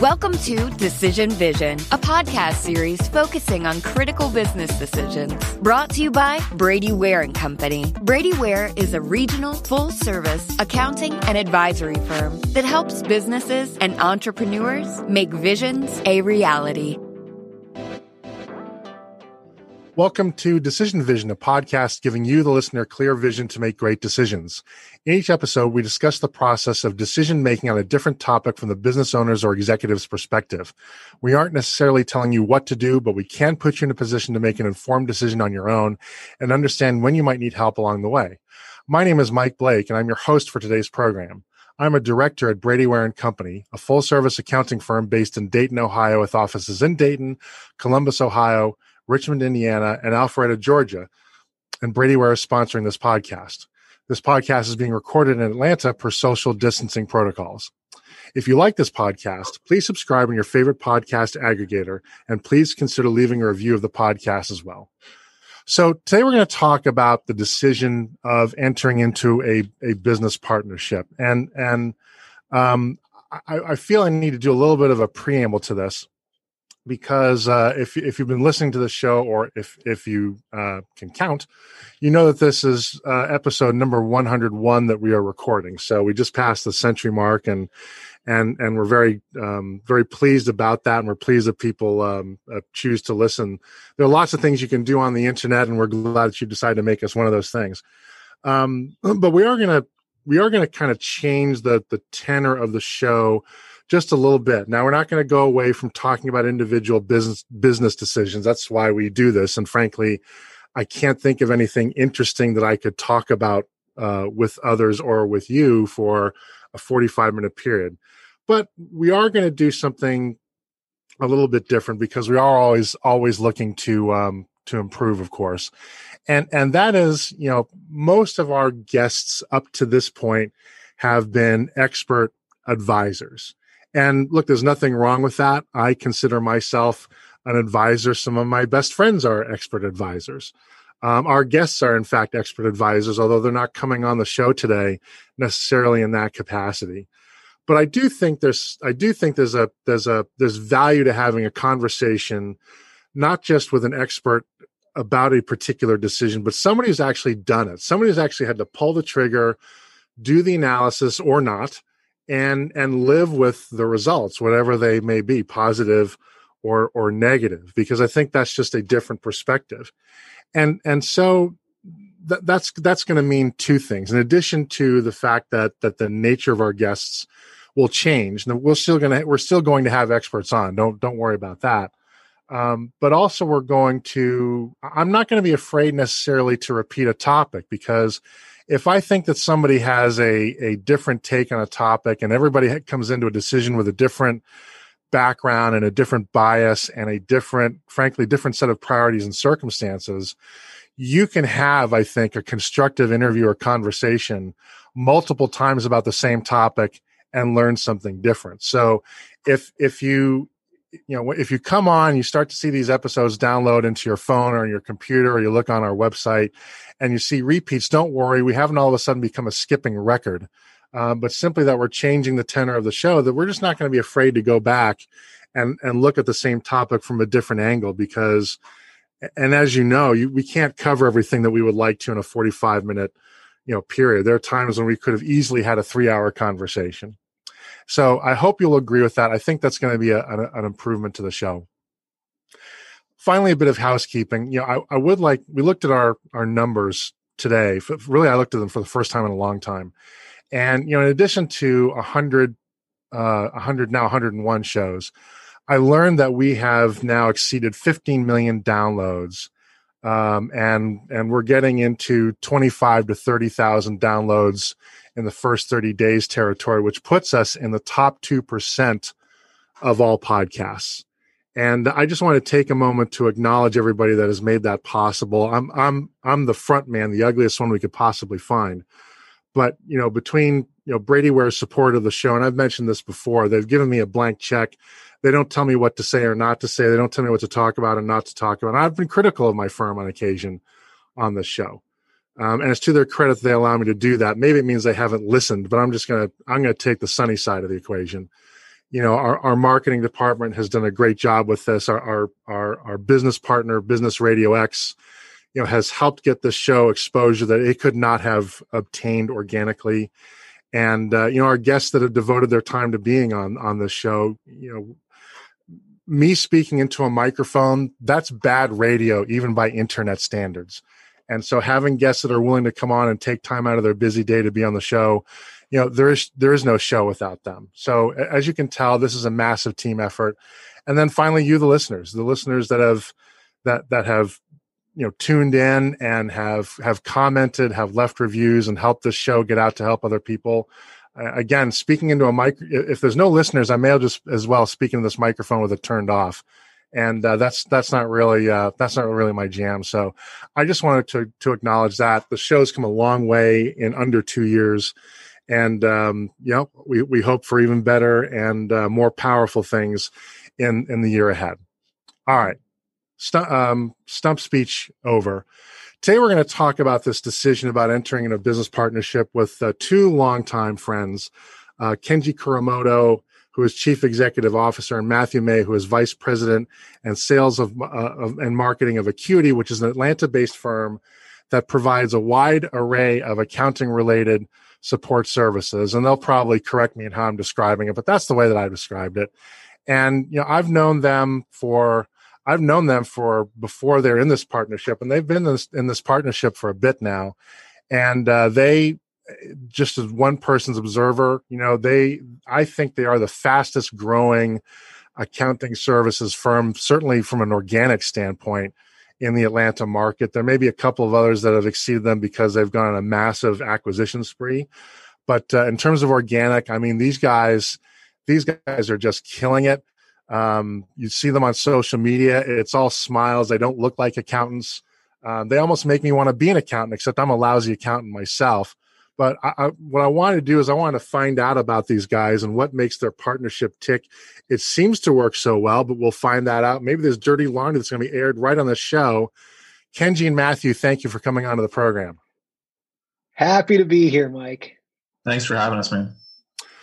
Welcome to Decision Vision, a podcast series focusing on critical business decisions. Brought to you by Brady Ware and Company. Brady Ware is a regional, full-service accounting and advisory firm that helps businesses and entrepreneurs make visions a reality. Welcome to Decision Vision, a podcast giving you, the listener, clear vision to make great decisions. In each episode, we discuss the process of decision making on a different topic from the business owner's or executive's perspective. We aren't necessarily telling you what to do, but we can put you in a position to make an informed decision on your own and understand when you might need help along the way. My name is Mike Blake, and I'm your host for today's program. I'm a director at Brady Ware and Company, a full service accounting firm based in Dayton, Ohio, with offices in Dayton, Columbus, Ohio, Richmond, Indiana, and Alpharetta, Georgia. And Brady Ware is sponsoring this podcast. This podcast is being recorded in Atlanta per social distancing protocols. If you like this podcast, please subscribe on your favorite podcast aggregator and please consider leaving a review of the podcast as well. So today we're going to talk about the decision of entering into a, a business partnership. And, and, um, I, I feel I need to do a little bit of a preamble to this because uh, if if you've been listening to the show or if if you uh, can count, you know that this is uh, episode number 101 that we are recording. So we just passed the century mark, and and and we're very um, very pleased about that, and we're pleased that people um, uh, choose to listen. There are lots of things you can do on the internet, and we're glad that you decided to make us one of those things. Um, but we are gonna we are gonna kind of change the the tenor of the show just a little bit. Now we're not going to go away from talking about individual business business decisions. That's why we do this. And frankly, I can't think of anything interesting that I could talk about uh, with others or with you for a 45 minute period. But we are going to do something a little bit different because we are always always looking to um, to improve, of course. And and that is, you know, most of our guests up to this point have been expert advisors. And look, there's nothing wrong with that. I consider myself an advisor. Some of my best friends are expert advisors. Um, our guests are, in fact, expert advisors, although they're not coming on the show today necessarily in that capacity. But I do think there's, I do think there's a, there's a, there's value to having a conversation, not just with an expert about a particular decision, but somebody who's actually done it, somebody who's actually had to pull the trigger, do the analysis or not, and and live with the results whatever they may be positive or or negative because i think that's just a different perspective. And and so th- that's that's going to mean two things. In addition to the fact that that the nature of our guests will change and we're still going to we're still going to have experts on don't don't worry about that. Um, but also we're going to i'm not going to be afraid necessarily to repeat a topic because if I think that somebody has a, a different take on a topic and everybody comes into a decision with a different background and a different bias and a different, frankly, different set of priorities and circumstances, you can have, I think, a constructive interview or conversation multiple times about the same topic and learn something different. So if, if you, you know, if you come on, you start to see these episodes download into your phone or your computer, or you look on our website and you see repeats, don't worry. We haven't all of a sudden become a skipping record, um, but simply that we're changing the tenor of the show, that we're just not going to be afraid to go back and, and look at the same topic from a different angle because, and as you know, you, we can't cover everything that we would like to in a 45 minute, you know, period. There are times when we could have easily had a three hour conversation. So I hope you'll agree with that. I think that's going to be a, an, an improvement to the show finally, a bit of housekeeping. You know, I, I would like we looked at our our numbers today. Really, I looked at them for the first time in a long time, and you know, in addition to a hundred, uh, a hundred now, 101 shows, I learned that we have now exceeded 15 million downloads, um, and and we're getting into 25 to 30 thousand downloads in the first 30 days territory, which puts us in the top two percent of all podcasts. And I just want to take a moment to acknowledge everybody that has made that possible. I'm I'm I'm the front man, the ugliest one we could possibly find. But you know, between you know Brady Ware's support of the show, and I've mentioned this before, they've given me a blank check. They don't tell me what to say or not to say. They don't tell me what to talk about and not to talk about. And I've been critical of my firm on occasion on this show. Um, and it's to their credit they allow me to do that. Maybe it means they haven't listened, but I'm just gonna I'm gonna take the sunny side of the equation you know, our, our marketing department has done a great job with this. Our, our, our, our business partner, Business Radio X, you know, has helped get the show exposure that it could not have obtained organically. And, uh, you know, our guests that have devoted their time to being on, on the show, you know, me speaking into a microphone, that's bad radio, even by internet standards. And so having guests that are willing to come on and take time out of their busy day to be on the show, you know, there is there is no show without them. So as you can tell, this is a massive team effort. And then finally, you, the listeners, the listeners that have that that have you know tuned in and have have commented, have left reviews, and helped this show get out to help other people again, speaking into a mic, if there's no listeners, I may just as well speak into this microphone with it turned off. And uh, that's that's not really uh, that's not really my jam. So I just wanted to to acknowledge that the show's come a long way in under two years, and um, you know we we hope for even better and uh, more powerful things in in the year ahead. All right, Stump, um, stump speech over. Today, we're going to talk about this decision about entering in a business partnership with uh, two longtime friends, uh, Kenji Kuramoto, who is chief executive officer, and Matthew May, who is vice president and sales of, uh, of and marketing of Acuity, which is an Atlanta-based firm that provides a wide array of accounting-related support services. And they'll probably correct me in how I'm describing it, but that's the way that I described it. And you know, I've known them for I've known them for before they're in this partnership, and they've been in this, in this partnership for a bit now. And uh, they, just as one person's observer, you know, they, I think they are the fastest growing accounting services firm, certainly from an organic standpoint in the Atlanta market. There may be a couple of others that have exceeded them because they've gone on a massive acquisition spree. But uh, in terms of organic, I mean, these guys, these guys are just killing it. Um, you see them on social media. It's all smiles. They don't look like accountants. Um, they almost make me want to be an accountant, except I'm a lousy accountant myself. But I, I, what I want to do is I want to find out about these guys and what makes their partnership tick. It seems to work so well, but we'll find that out. Maybe there's dirty laundry that's going to be aired right on the show. Kenji and Matthew, thank you for coming onto the program. Happy to be here, Mike. Thanks for having us, man.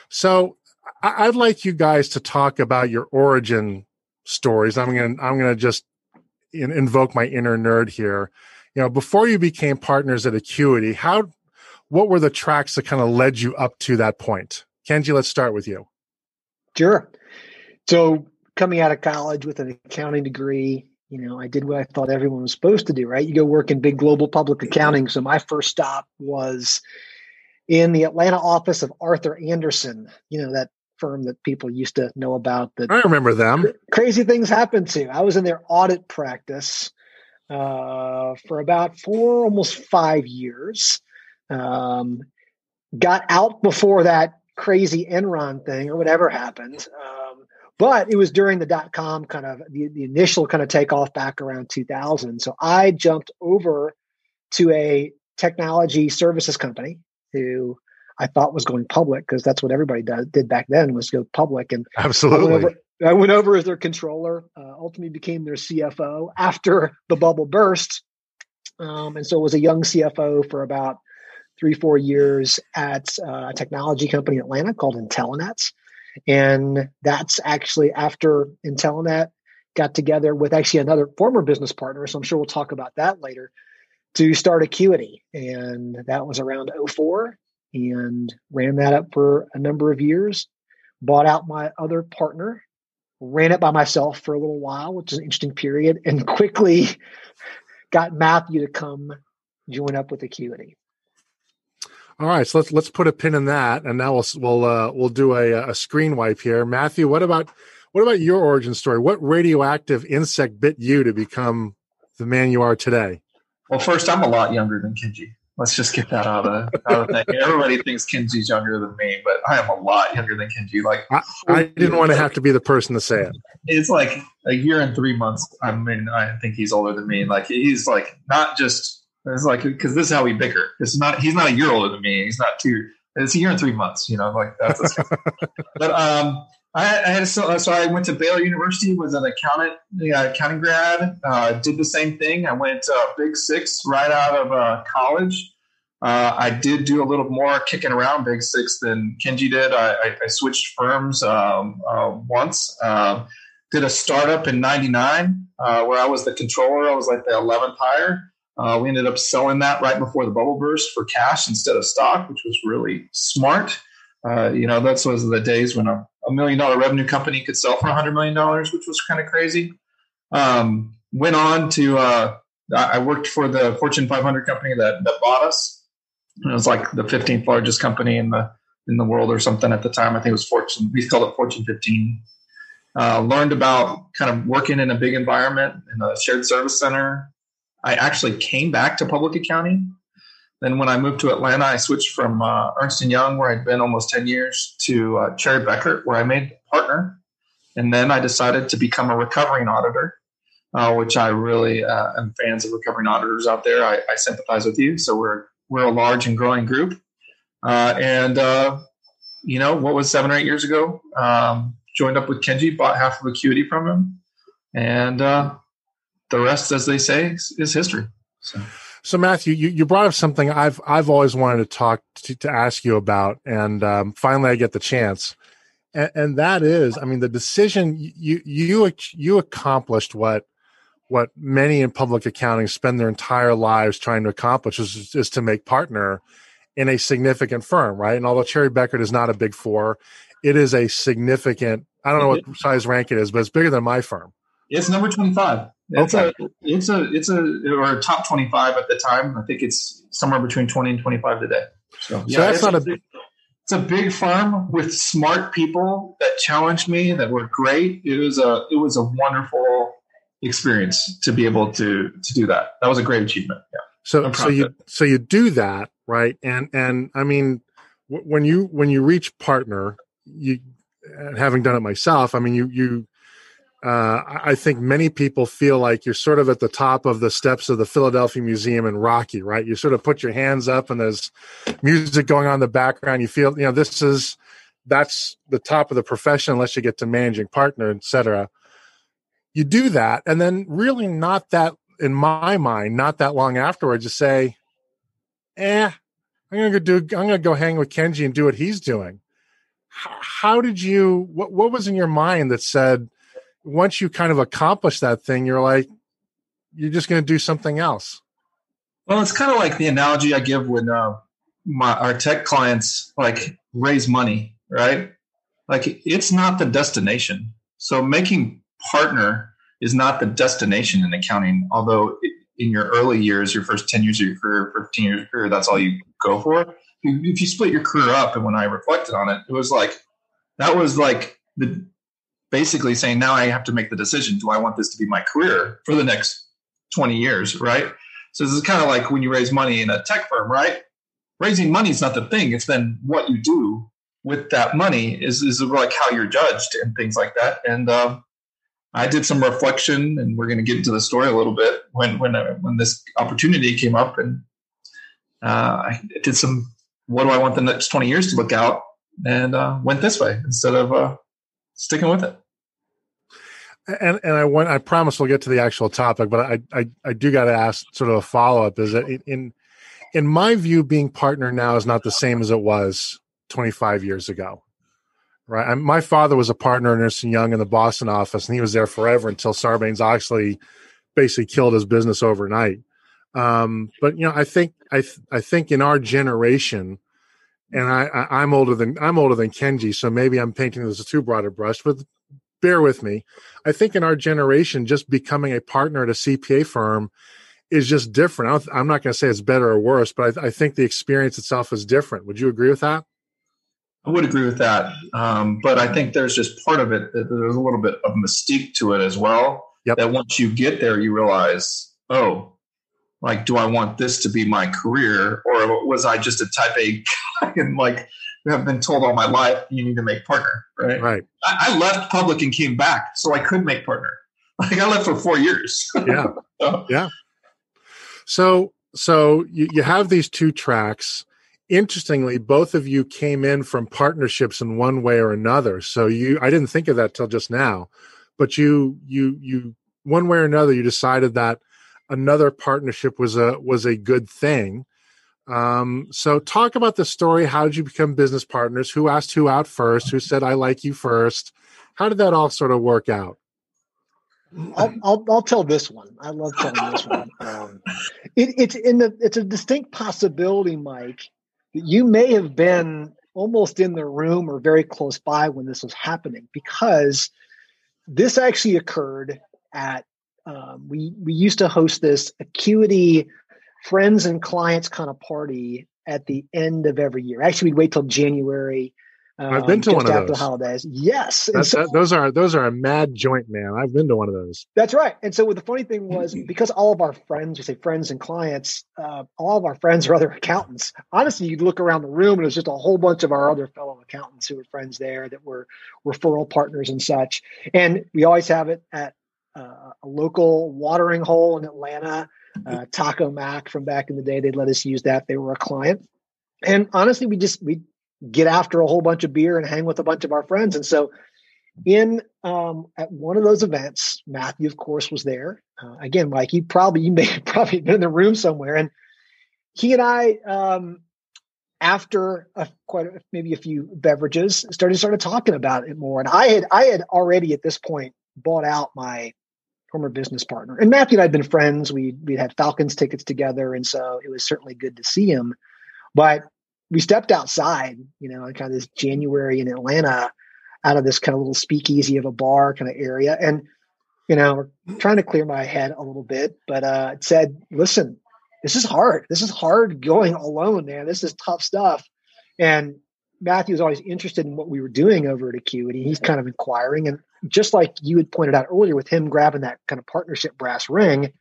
So I'd like you guys to talk about your origin stories. I'm going to I'm going to just in, invoke my inner nerd here. You know, before you became partners at Acuity, how what were the tracks that kind of led you up to that point? Kenji, let's start with you. Sure. So, coming out of college with an accounting degree, you know, I did what I thought everyone was supposed to do, right? You go work in big global public accounting. So, my first stop was in the Atlanta office of Arthur Andersen, you know, that firm that people used to know about. That I remember them. Crazy things happened to. I was in their audit practice uh, for about four, almost five years. Um, got out before that crazy Enron thing or whatever happened. Um, but it was during the dot com kind of the, the initial kind of takeoff back around 2000. So I jumped over to a technology services company who I thought was going public because that's what everybody does, did back then was go public. And absolutely, I went over, I went over as their controller. Uh, ultimately, became their CFO after the bubble burst, um, and so it was a young CFO for about three four years at uh, a technology company in Atlanta called Intellinet. and that's actually after Intellinet got together with actually another former business partner. So I'm sure we'll talk about that later to start Acuity. And that was around 04 and ran that up for a number of years. Bought out my other partner, ran it by myself for a little while, which is an interesting period, and quickly got Matthew to come join up with Acuity. All right, so let's let's put a pin in that, and now we'll we'll uh, we'll do a, a screen wipe here. Matthew, what about what about your origin story? What radioactive insect bit you to become the man you are today? Well, first, I'm a lot younger than Kenji. Let's just get that out of, out of the thing. Everybody thinks Kenji's younger than me, but I am a lot younger than Kenji. Like I, I didn't want to have to be the person to say it. It's like a year and three months. I mean, I think he's older than me. Like he's like not just it's like because this is how we bicker. It's not he's not a year older than me. He's not two. It's a year and three months. You know, like that's. but um, I, I had so, so I went to Baylor University, was an accountant, yeah, accounting grad. Uh, did the same thing. I went uh, Big Six right out of uh, college. Uh, I did do a little more kicking around Big Six than Kenji did. I, I, I switched firms um, uh, once. Uh, did a startup in '99 uh, where I was the controller. I was like the 11th hire. Uh, we ended up selling that right before the bubble burst for cash instead of stock, which was really smart. Uh, you know, those was the days when a, a, million dollar revenue company could sell for a hundred million dollars, which was kind of crazy. Um, went on to I worked for the Fortune 500 company that that bought us it was like the 15th largest company in the in the world or something at the time. I think it was Fortune. We called it Fortune 15. Uh, learned about kind of working in a big environment in a shared service center. I actually came back to public accounting. Then when I moved to Atlanta, I switched from uh, Ernst and Young, where I'd been almost 10 years, to uh, Cherry Bekaert, where I made partner. And then I decided to become a recovering auditor, uh, which I really uh, am fans of recovering auditors out there. I, I sympathize with you. So we're we're a large and growing group. Uh, and, uh, you know, what was seven or eight years ago? Um, joined up with Kenji, bought half of Acuity from him. And the rest, as they say, is, is history. So. So Matthew, you, you brought up something I've I've always wanted to talk to, to ask you about, and um, finally I get the chance, and, and, that is, I mean, the decision you you you accomplished what what many in public accounting spend their entire lives trying to accomplish is, is to make partner in a significant firm, right? And although Cherry Bekaert is not a big four, it is a significant. I don't know what size rank it is, but it's bigger than my firm. It's number twenty-five. It's okay. a it's a it's a or top twenty-five at the time. I think it's somewhere between twenty and twenty-five today. So, yeah, so that's not a. Big, it's a big firm with smart people that challenged me that were great. It was a it was a wonderful experience to be able to to do that. That was a great achievement. Yeah. So so you so you do that right, and and I mean when you when you reach partner, you having done it myself, I mean you you. Uh, I think many people feel like you're sort of at the top of the steps of the Philadelphia Museum in Rocky, right? You sort of put your hands up and there's music going on in the background. You feel, you know, this is, that's the top of the profession unless you get to managing partner, et cetera you do that and then really not that in my mind not that long afterwards you say eh i'm gonna go do i'm gonna go hang with kenji and do what he's doing how, how did you what, what was in your mind that said once you kind of accomplish that thing you're like you're just gonna do something else well it's kind of like the analogy i give when uh, my our tech clients like raise money right like it's not the destination so making partner is not the destination in accounting. Although in your early years, your first 10 years of your career, 15 years of your career, that's all you go for. If you split your career up, and when I reflected on it, it was like, that was like the basically saying, now I have to make the decision. Do I want this to be my career for the next 20 years? Right. So this is kind of like when you raise money in a tech firm, right? Raising money is not the thing. It's then what you do with that money is, is like how you're judged and things like that. And, um, I did some reflection, and we're going to get into the story a little bit when when uh, when this opportunity came up, and uh, I did some. What do I want the next twenty years to look out? And uh, went this way instead of uh, sticking with it. And and I want I promise we'll get to the actual topic, but I I, I do got to ask sort of a follow up. Is that in in my view, being partner now is not the same as it was 25 years ago right? I, my father was a partner in Ernst Young in the Boston office, and he was there forever until Sarbanes Oxley basically killed his business overnight. Um, but you know, I think I th- I think in our generation, and I, I am older than I'm older than Kenji, so maybe I'm painting this a too broad a brush, but bear with me. I think in our generation, just becoming a partner at a CPA firm is just different. I'm not going to say it's better or worse, but I, I think the experience itself is different. Would you agree with that? I would agree with that. Um, but I think there's just part of it that there's a little bit of mystique to it as well. Yep. That once you get there, you realize, oh, like, do I want this to be my career? Or was I just a type A guy and like have been told all my life, you need to make partner, right? Right. I, I left public and came back so I could make partner. Like I left for four years. yeah. so. Yeah. So, so you, you have these two tracks interestingly, both of you came in from partnerships in one way or another. So you, I didn't think of that till just now, but you, you, you, one way or another, you decided that another partnership was a was a good thing. Um, so talk about the story. How did you become business partners? Who asked who out first? Who said I like you first? How did that all sort of work out? I'll, I'll, I'll tell this one. I love telling this one. Um, it, it's in the it's a distinct possibility, Mike, that you may have been almost in the room or very close by when this was happening because this actually occurred at um, we we used to host this acuity friends and clients kind of party at the end of every year. Actually, we'd wait till January um, I've been to one of after those. holidays. Yes, so, that, those are those are a mad joint, man. I've been to one of those. That's right. And so, the funny thing was, because all of our friends, we say friends and clients, uh, all of our friends are other accountants. Honestly, you'd look around the room, and it was just a whole bunch of our other fellow accountants who were friends there that were referral partners and such. And we always have it at uh, a local watering hole in Atlanta. Uh, Taco Mac from back in the day—they'd let us use that. They were a client. And honestly, we just we get after a whole bunch of beer and hang with a bunch of our friends. And so, in um, at one of those events, Matthew, of course, was there. Uh, again, Mike, you probably you may have probably been in the room somewhere, and he and I, um, after a, quite a, maybe a few beverages, started started talking about it more. And I had I had already at this point bought out my former business partner, and Matthew and I had been friends. We we had Falcons tickets together, and so it was certainly good to see him. But we stepped outside, you know, in kind of this January in Atlanta, out of this kind of little speakeasy of a bar kind of area, and you know, trying to clear my head a little bit, but uh, it said, "Listen, this is hard. This is hard going alone, man. This is tough stuff." And Matthew was always interested in what we were doing over at Acuity. He's kind of inquiring, and just like you had pointed out earlier, with him grabbing that kind of partnership brass ring,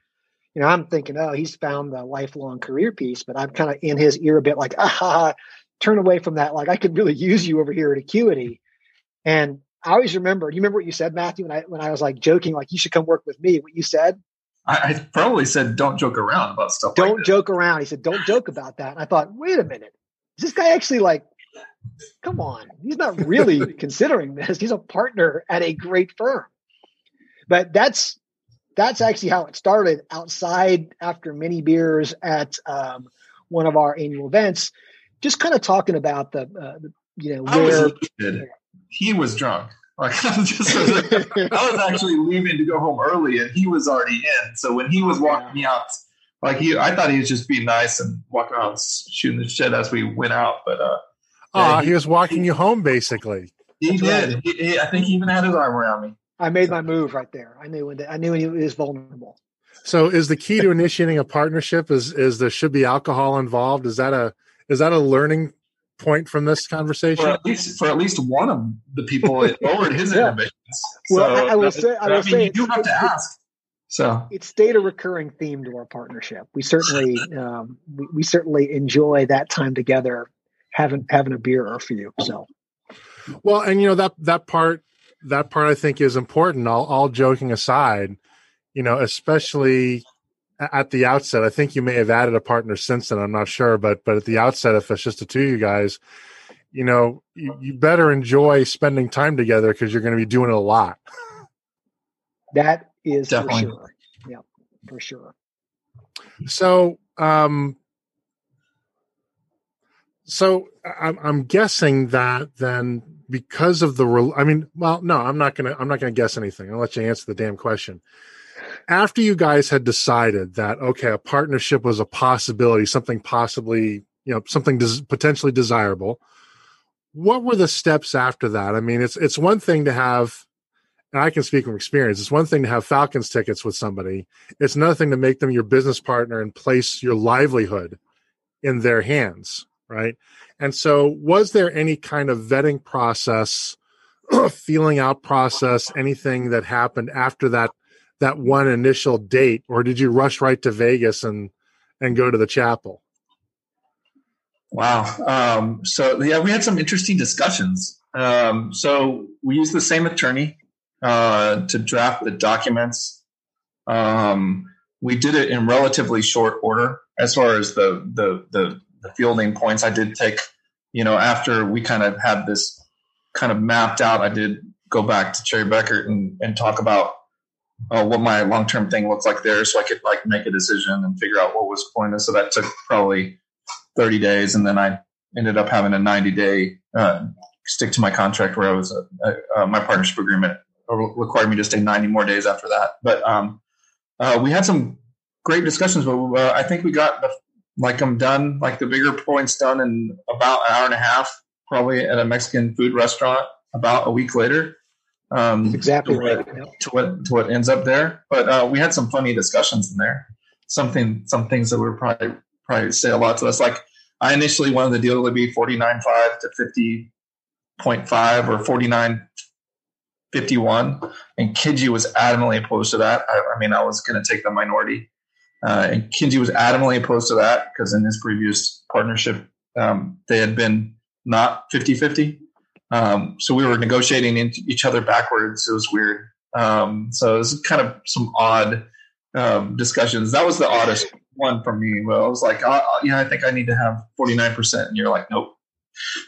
you know, I'm thinking, oh, he's found the lifelong career piece, but I'm kind of in his ear a bit like, ah, turn away from that. Like I could really use you over here at Acuity. And I always remember, do you remember what you said, Matthew, when I, when I was like joking, like you should come work with me, what you said? I, I probably said, don't joke around about stuff. Don't like joke around. He said, don't joke about that. And I thought, wait a minute. Is this guy actually like, come on, he's not really considering this. He's a partner at a great firm. But that's that's actually how it started outside after many beers at um, one of our annual events just kind of talking about the, uh, the you know where was he was drunk like I was, just, I was actually leaving to go home early and he was already in so when he was walking yeah. me out like he i thought he was just being nice and walking around shooting the shit as we went out but uh yeah, he, he, was walking you home basically he did he, he, i think he even had his arm around me I made my move right there. I knew when to, I knew when he was vulnerable. So, is the key to initiating a partnership is is there should be alcohol involved? Is that a is that a learning point from this conversation? For at least for at least one of the people, it lowered his yeah. inhibitions. Well, so I, I will say, I will I mean, say, you do have to ask. So it stayed a recurring theme to our partnership. We certainly um, we, we certainly enjoy that time together, having having a beer or a few. So well, and you know that that part that part I think is important. All, all joking aside, you know, especially at the outset, I think you may have added a partner since then. I'm not sure, but but at the outset, if it's just the two of you guys, you know, you, you better enjoy spending time together because you're going to be doing a lot. That is Definitely. for sure. Yeah, for sure. So, um, so I'm, I'm guessing that then because of the i mean well no i'm not gonna i'm not gonna guess anything. I'll let you answer the damn question. After you guys had decided that okay a partnership was a possibility something possibly you know something des- potentially desirable what were the steps after that? I mean it's it's one thing to have and i can speak from experience it's one thing to have falcons tickets with somebody. It's another thing to make them your business partner and place your livelihood in their hands right and so, was there any kind of vetting process, feeling out process, anything that happened after that that one initial date, or did you rush right to Vegas and and go to the chapel? Wow. Um, so yeah, we had some interesting discussions. Um, so we used the same attorney uh, to draft the documents. Um, we did it in relatively short order as far as the the the the fielding points. I did take, you know, after we kind of had this kind of mapped out, I did go back to Cherry Bekaert and, and talk about uh, what my long term thing looks like there, so I could like make a decision and figure out what was pointless. So that took probably 30 days, and then I ended up having a 90 day uh, stick to my contract where I was uh, uh, my partnership agreement required me to stay 90 more days after that. But um, uh, we had some great discussions, but uh, I think we got the, like I'm done, like the bigger points done in about an hour and a half, probably at a Mexican food restaurant. About a week later, um, exactly to what, to what, to what ends up there. But uh, we had some funny discussions in there. Something some things that were probably probably say a lot to us. Like I initially wanted the deal to be forty nine five to fifty point five or forty nine fifty one, and Kenji was adamantly opposed to that. I, I mean, I was going to take the minority, uh, and Kenji was adamantly opposed to that because in his previous partnership, um, they had been not 50 50. Um, so we were negotiating each other backwards. It was weird. Um, so it was kind of some odd um, discussions. That was the oddest one for me. Well, I was like, oh, yeah, I think I need to have 49%. And you're like, nope,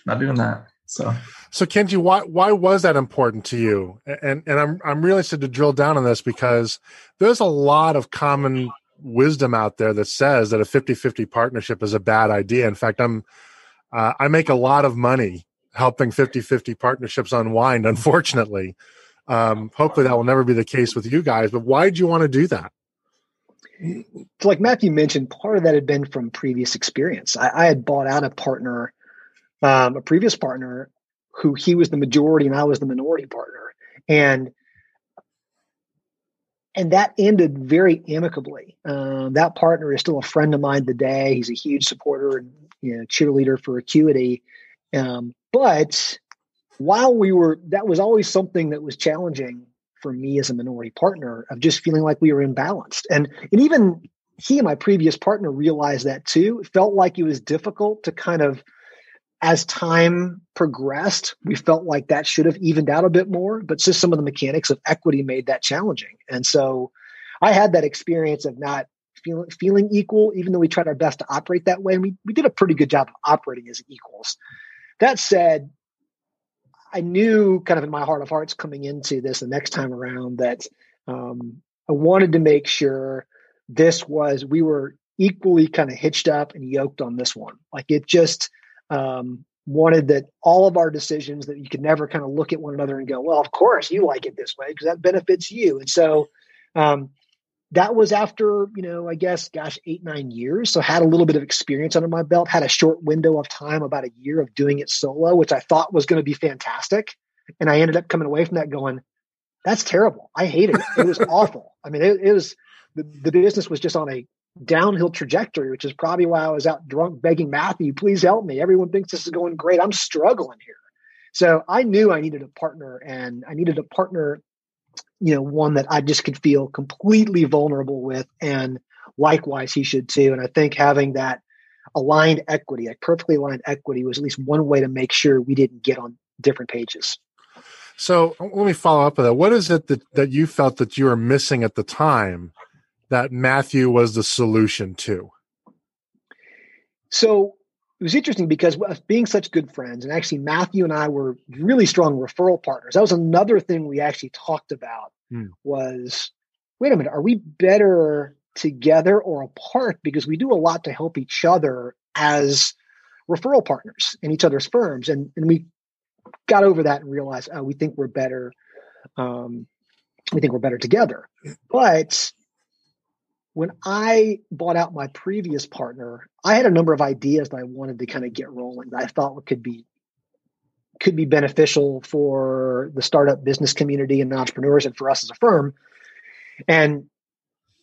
not doing that. So so Kenji, why why was that important to you? And and I'm I'm really interested to drill down on this because there's a lot of common wisdom out there that says that a 50-50 partnership is a bad idea. In fact, I'm uh, I make a lot of money helping 50-50 partnerships unwind, unfortunately. Um, hopefully that will never be the case with you guys, but why did you want to do that? So like Matthew mentioned, part of that had been from previous experience. I, I had bought out a partner, um, a previous partner who he was the majority and I was the minority partner. And and that ended very amicably. Um, that partner is still a friend of mine today. He's a huge supporter and you know, cheerleader for Acuity. Um, but while we were, that was always something that was challenging for me as a minority partner of just feeling like we were imbalanced. And and even he and my previous partner realized that too. It felt like it was difficult to kind of as time progressed, we felt like that should have evened out a bit more, but just some of the mechanics of equity made that challenging. And so I had that experience of not feeling feeling equal, even though we tried our best to operate that way. And we, we did a pretty good job of operating as equals. That said, I knew kind of in my heart of hearts coming into this the next time around that um, I wanted to make sure this was we were equally kind of hitched up and yoked on this one. Like it just um, wanted that all of our decisions that you could never kind of look at one another and go, well, of course you like it this way because that benefits you. And so um, that was after, you know, I guess, gosh, eight, nine years. So had a little bit of experience under my belt, had a short window of time, about a year of doing it solo, which I thought was going to be fantastic. And I ended up coming away from that going, that's terrible. I hated it. It was awful. I mean, it, it was the, the business was just on a downhill trajectory, which is probably why I was out drunk begging Matthew, please help me. Everyone thinks this is going great. I'm struggling here. So I knew I needed a partner and I needed a partner, you know, one that I just could feel completely vulnerable with. And likewise, he should too. And I think having that aligned equity, like perfectly aligned equity, was at least one way to make sure we didn't get on different pages. So let me follow up with that. What is it that, that you felt that you were missing at the time that Matthew was the solution to? So it was interesting because being such good friends, and actually Matthew and I were really strong referral partners. That was another thing we actually talked about. Hmm. Was wait a minute, are we better together or apart? Because we do a lot to help each other as referral partners in each other's firms, and and we got over that and realized oh, we think we're better. Um, we think we're better together, but when I bought out my previous partner, I had a number of ideas that I wanted to kind of get rolling that I thought could be could be beneficial for the startup business community and entrepreneurs and for us as a firm. And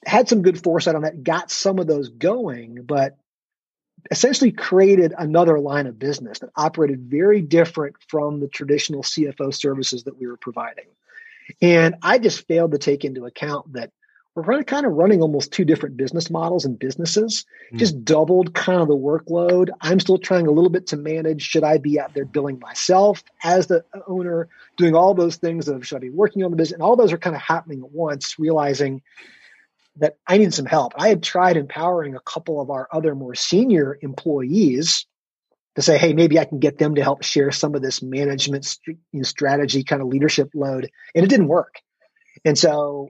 had some good foresight on that, got some of those going, but essentially created another line of business that operated very different from the traditional CFO services that we were providing. And I just failed to take into account that we're kind of running almost two different business models and businesses, mm. just doubled kind of the workload. I'm still trying a little bit to manage. Should I be out there billing myself as the owner, doing all those things of should I be working on the business? And all those are kind of happening at once, realizing that I need some help. I had tried empowering a couple of our other more senior employees to say, hey, maybe I can get them to help share some of this management st- strategy kind of leadership load. And it didn't work. And so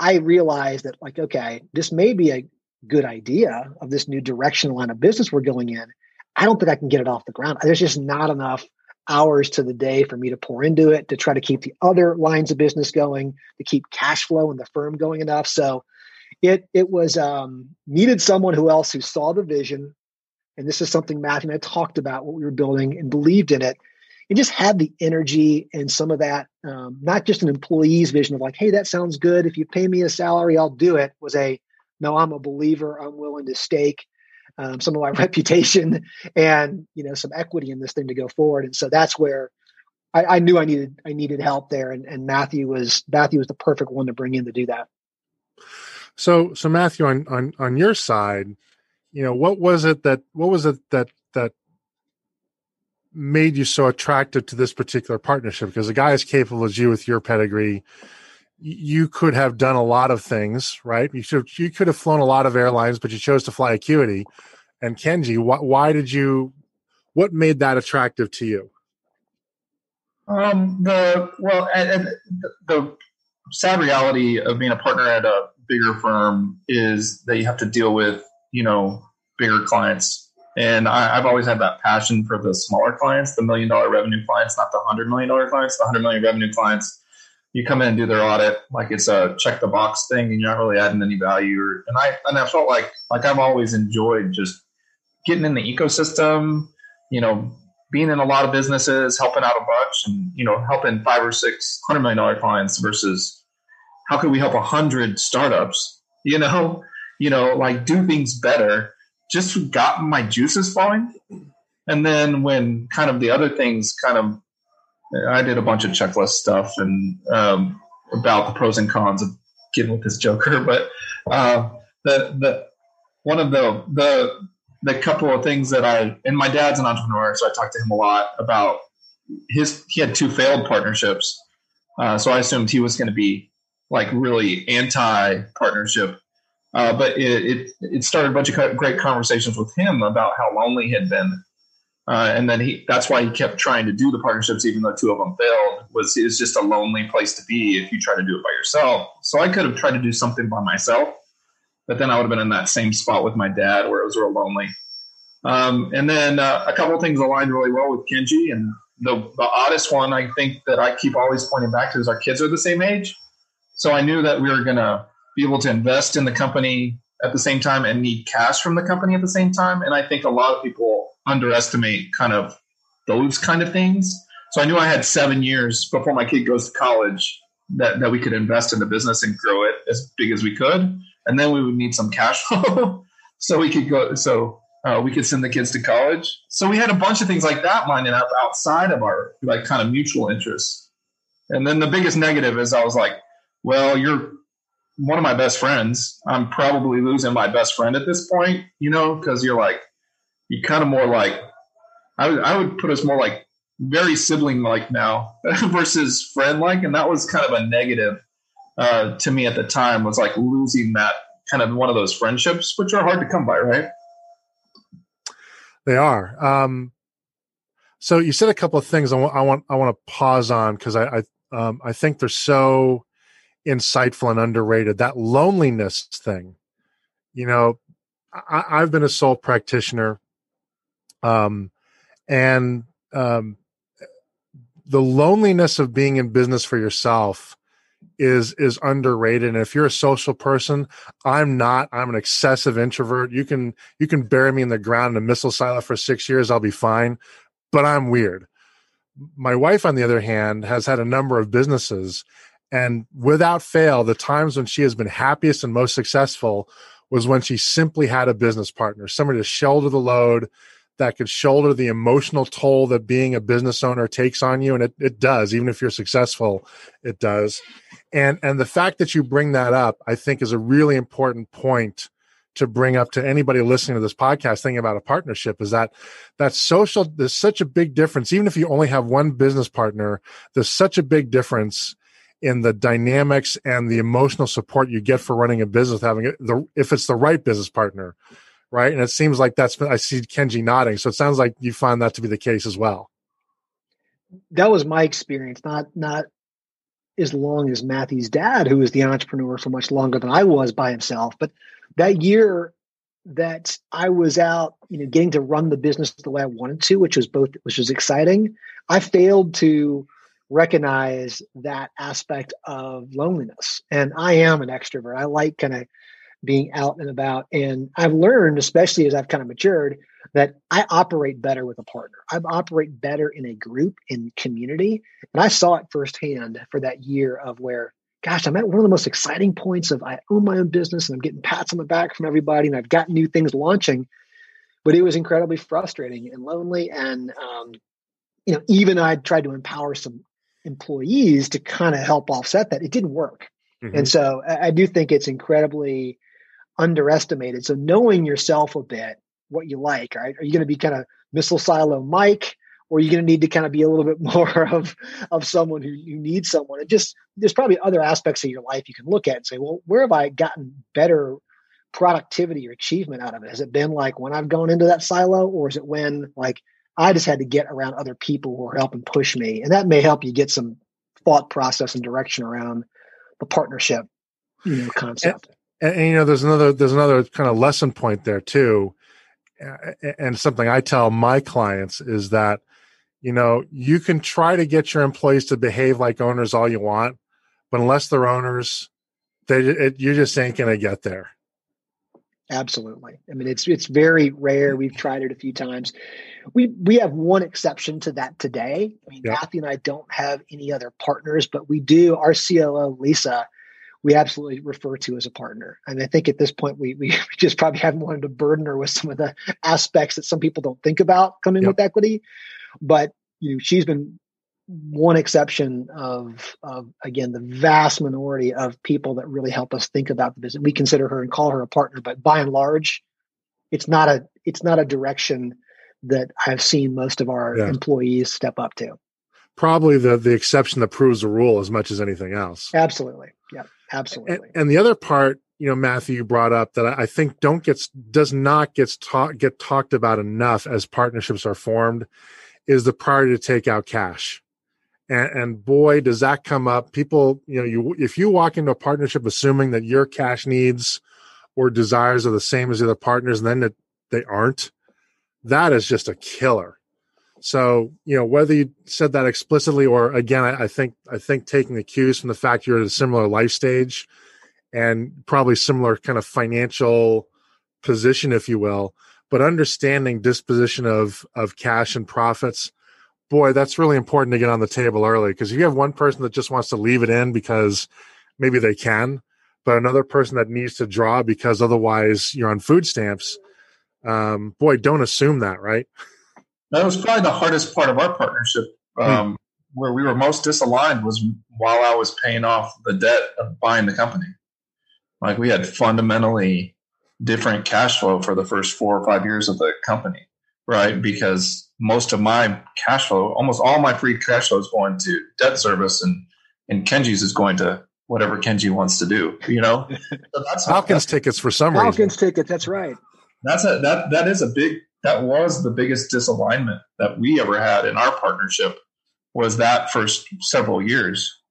I realized that like, okay, this may be a good idea of this new direction line of business we're going in. I don't think I can get it off the ground. There's just not enough hours to the day for me to pour into it to try to keep the other lines of business going, to keep cash flow in the firm going enough. So it it was um, needed someone who else who saw the vision, and this is something Matthew and I talked about what we were building and believed in it, and just had the energy and some of that, um, not just an employee's vision of like, hey, that sounds good. If you pay me a salary, I'll do it. Was a no, I'm a believer. I'm willing to stake um, some of my reputation and you know some equity in this thing to go forward. And so that's where I, I knew I needed I needed help there, and, and Matthew was Matthew was the perfect one to bring in to do that. So so Matthew on on on your side, you know what was it that what was it that that made you so attractive to this particular partnership? Because a guy as capable as you with your pedigree you could have done a lot of things, right? You should you could have flown a lot of airlines, but you chose to fly Acuity. And Kenji, wh- why did you? What made that attractive to you? Um, the well, and, the sad reality of being a partner at a bigger firm is that you have to deal with you know bigger clients, and I, have always had that passion for the smaller clients, the million dollar revenue clients, not the hundred million dollar clients, the hundred million revenue clients you come in and do their audit like it's a check the box thing and you're not really adding any value. Or, and i and i felt like like i've always enjoyed just getting in the ecosystem you know being in a lot of businesses helping out a bunch and you know helping five or six hundred million dollar clients versus how could we help a hundred startups you know? You know like do things better just got my juices flowing and then when kind of the other things kind of I did a bunch of checklist stuff and um, about the pros and cons of getting with this Joker. But uh, the the one of the the the couple of things that I and my dad's an entrepreneur, so I talked to him a lot about his. He had two failed partnerships, uh, so I assumed he was going to be like really anti partnership. Uh, but it, it, it started a bunch of great conversations with him about how lonely he had been uh, and then he that's why he kept trying to do the partnerships, even though two of them failed. Was it's just a lonely place to be if you try to do it by yourself. So I could have tried to do something by myself, but then I would have been in that same spot with my dad where it was real lonely. Um, and then uh, a couple things aligned really well with Kenji. And the, the oddest one I think that I keep always pointing back to is our kids are the same age. So I knew that we were going to be able to invest in the company at the same time and need cash from the company at the same time. And I think a lot of people underestimate kind of those kind of things. So I knew I had seven years before my kid goes to college that, that we could invest in the business and grow it as big as we could. And then we would need some cash flow so we could go, so uh, we could send the kids to college. So we had a bunch of things like that lining up outside of our like kind of mutual interests. And then the biggest negative is I was like, well, you're one of my best friends. I'm probably losing my best friend at this point, you know, because you're like, you kind of more like I would I would put us more like very sibling like now versus friend like, and that was kind of a negative uh, to me at the time. Was like losing that kind of one of those friendships, which are hard to come by, right? They are. Um, so you said a couple of things I want I want I want to pause on because I I, um, I think they're so insightful and underrated. That loneliness thing, you know, I, I've been a sole practitioner um, and um, the loneliness of being in business for yourself is is underrated and if you're a social person i'm not i'm an excessive introvert you can you can bury me in the ground in a missile silo for six years i'll be fine but i'm weird my wife on the other hand has had a number of businesses and without fail the times when she has been happiest and most successful was when she simply had a business partner somebody to shoulder the load that could shoulder the emotional toll that being a business owner takes on you. And it, it does. Even if you're successful it does. And and the fact that you bring that up i think is a really important point to bring up to anybody listening to this podcast thinking about a partnership is that that social there's such a big difference. Even if you only have one business partner there's such a big difference in the dynamics and the emotional support you get for running a business having it the if it's the right business partner right? And it seems like that's I see Kenji nodding, so it sounds like you find that to be the case as well. That was my experience, not not as long as Matthew's dad, who was the entrepreneur for much longer than I was by himself. But that year that I was out, you know, getting to run the business the way I wanted to, which was both, which was exciting. I failed to recognize that aspect of loneliness. And I am an extrovert. I like kind of being out and about. And I've learned, especially as I've kind of matured, that I operate better with a partner. I operate better in a group, in community. And I saw it firsthand for that year of where gosh, I'm at one of the most exciting points of I own my own business and I'm getting pats on the back from everybody and I've got new things launching. But it was incredibly frustrating and lonely. And, um, you know, even I tried to empower some employees to kind of help offset that. It didn't work. Mm-hmm. And so I, I do think it's incredibly underestimated. So knowing yourself a bit, what you like, right? Are you going to be kind of missile silo Mike? or are you're going to need to kind of be a little bit more of of someone who you need someone. It just there's probably other aspects of your life you can look at and say, well, where have I gotten better productivity or achievement out of it? Has it been like when I've gone into that silo, or is it when like I just had to get around other people who are helping push me, and that may help you get some thought process and direction around the partnership, you know, concept. And, and, you know, there's another there's another kind of lesson point there too, and something I tell my clients is that you know, you can try to get your employees to behave like owners all you want, but unless they're owners, they it, you just ain't going to get there. Absolutely. I mean, it's it's very rare. We've tried it a few times. We we have one exception to that today. I mean, yep. Matthew and I don't have any other partners, but we do. Our COO Lisa, we absolutely refer to as a partner. And I think at this point, we we just probably haven't wanted to burden her with some of the aspects that some people don't think about coming yep. with equity. But you know, she's been one exception of, of again the vast minority of people that really help us think about the business. We consider her and call her a partner, but by and large, it's not a it's not a direction that I've seen most of our yeah. employees step up to. Probably the the exception that proves the rule as much as anything else. Absolutely, yeah, absolutely. And, and the other part, you know, Matthew you brought up that I think don't gets does not gets talk get talked about enough as partnerships are formed is the priority to take out cash. And, and, boy, does that come up. People, you know, you if you walk into a partnership assuming that your cash needs or desires are the same as the other partners, and then they aren't, that is just a killer. So, you know, whether you said that explicitly or again, I, I think I think taking the cues from the fact you're at a similar life stage and probably similar kind of financial position, if you will, but understanding disposition of of cash and profits boy that's really important to get on the table early because if you have one person that just wants to leave it in because maybe they can but another person that needs to draw because otherwise you're on food stamps um, boy don't assume that right that was probably the hardest part of our partnership hmm. um, hmm. where we were most disaligned was while i was paying off the debt of buying the company like we had fundamentally different cash flow for the first four or five years of the company, right? Because most of my cash flow, almost all my free cash flow is going to debt service and and Kenji's is going to whatever Kenji wants to do, you know? So that's Falcons tickets for some Falcons reason. Falcons tickets, that's right. That's a that that is a big that was the biggest disalignment that we ever had in our partnership was that first several years.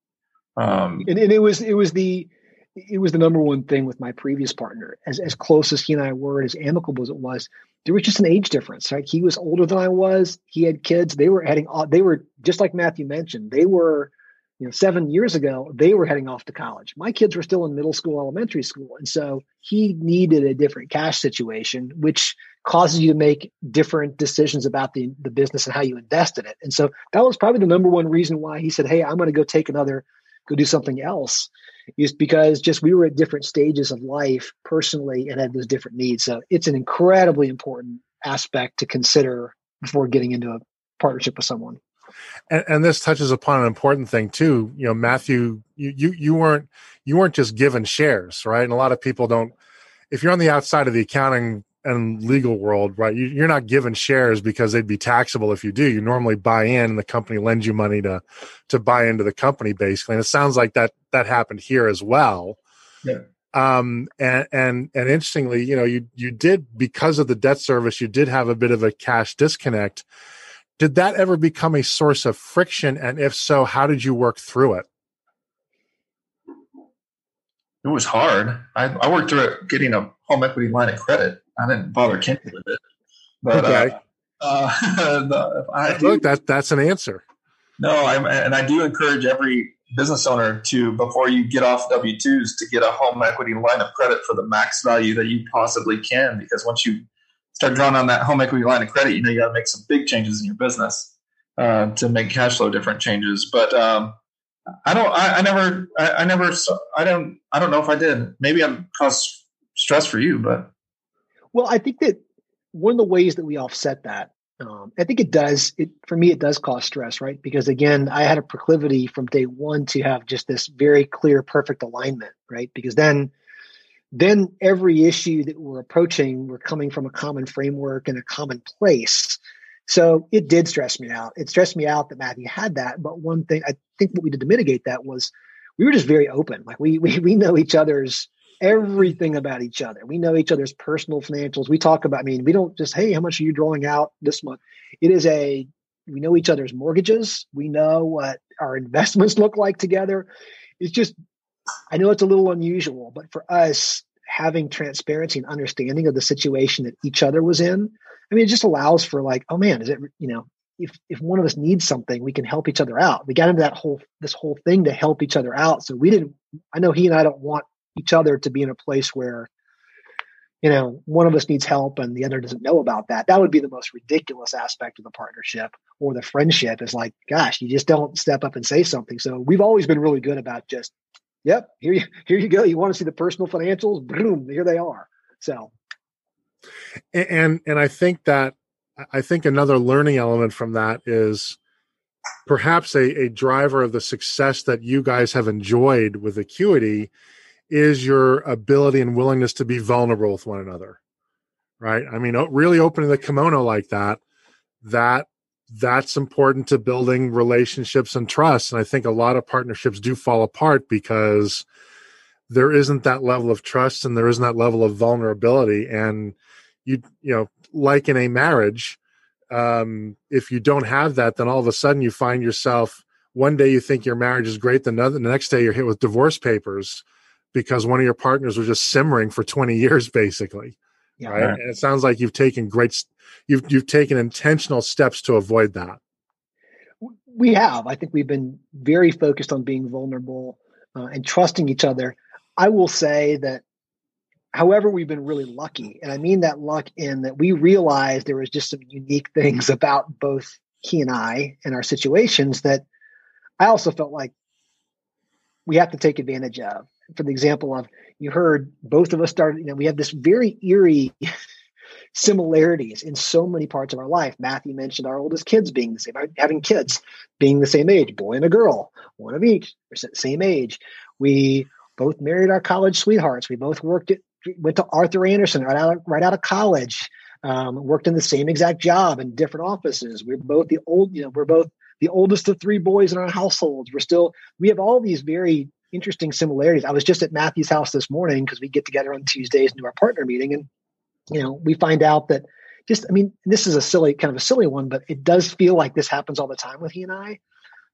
Um, and, and it was it was the it was the number one thing with my previous partner. As as close as he and I were, as amicable as it was, there was just an age difference. Right, he was older than I was. He had kids. They were heading. Off, they were just like Matthew mentioned. They were, you know, seven years ago. They were heading off to college. My kids were still in middle school, elementary school, and so he needed a different cash situation, which causes you to make different decisions about the the business and how you invest in it. And so that was probably the number one reason why he said, "Hey, I'm going to go take another." Go do something else is because just we were at different stages of life personally and had those different needs. So it's an incredibly important aspect to consider before getting into a partnership with someone. And, and, this touches upon an important thing too. You know, Matthew, you, you you weren't you weren't just given shares, right? And a lot of people don't. If you're on the outside of the accounting and legal world, right? You, are not given shares because they'd be taxable if you do. You normally buy in, and the company lends you money to to buy into the company, basically. And it sounds like that that happened here as well. Yeah. Um, and and and interestingly, you know, you you did because of the debt service, you did have a bit of a cash disconnect. Did that ever become a source of friction? And if so, how did you work through it? It was hard. I, I worked through it getting a home equity line of credit. I didn't bother Kenny with it. But okay. uh, uh, I do, look, that that's an answer. No, I'm, and I do encourage every business owner to before you get off W twos to get a home equity line of credit for the max value that you possibly can. Because once you start drawing on that home equity line of credit, you know you got to make some big changes in your business uh, to make cash flow different changes. But um, I don't. I, I never. I, I, never. I don't. I don't know if I did. Maybe I'm caused stress for you, but well, I think that one of the ways that we offset that, um, I think it does. It for me, it does cause stress, right? Because again, I had a proclivity from day one to have just this very clear, perfect alignment, right? Because then, then every issue that we're approaching, we're coming from a common framework and a common place. So it did stress me out. It stressed me out that Matthew had that. But one thing I think what we did to mitigate that was we were just very open. Like we we we know each other's everything about each other. We know each other's personal financials. We talk about, I mean, we don't just, hey, how much are you drawing out this month? It is a we know each other's mortgages. We know what our investments look like together. It's just I know it's a little unusual, but for us, having transparency and understanding of the situation that each other was in, I mean, it just allows for like, oh man, is it, you know, if if one of us needs something, we can help each other out. We got into that whole this whole thing to help each other out. So we didn't. I know he and I don't want each other to be in a place where, you know, one of us needs help and the other doesn't know about that. That would be the most ridiculous aspect of the partnership or the friendship. Is like, gosh, you just don't step up and say something. So we've always been really good about just, yep, here you here you go. You want to see the personal financials? Boom, here they are. So and and I think that I think another learning element from that is perhaps a, a driver of the success that you guys have enjoyed with Acuity is your ability and willingness to be vulnerable with one another. Right. I mean, really opening the kimono like that, that that's important to building relationships and trust. And I think a lot of partnerships do fall apart because there isn't that level of trust and there isn't that level of vulnerability. And you you know like in a marriage um if you don't have that then all of a sudden you find yourself one day you think your marriage is great then the next day you're hit with divorce papers because one of your partners was just simmering for 20 years basically yeah. right and it sounds like you've taken great you've you've taken intentional steps to avoid that we have i think we've been very focused on being vulnerable uh, and trusting each other i will say that however, we've been really lucky. And I mean that luck in that we realized there was just some unique things about both he and I and our situations that I also felt like we have to take advantage of. For the example of you heard both of us started, you know, we have this very eerie similarities in so many parts of our life. Matthew mentioned our oldest kids being the same, having kids being the same age, boy and a girl, one of each, same age. We both married our college sweethearts. We both worked at went to Arthur Andersen right out of, right out of college. Um, worked in the same exact job in different offices. We're both the old, you know, we're both the oldest of three boys in our households. We're still, we have all these very interesting similarities. I was just at Matthew's house this morning because we get together on Tuesdays and do our partner meeting, and you know, we find out that just, I mean, this is a silly kind of a silly one, but it does feel like this happens all the time with he and I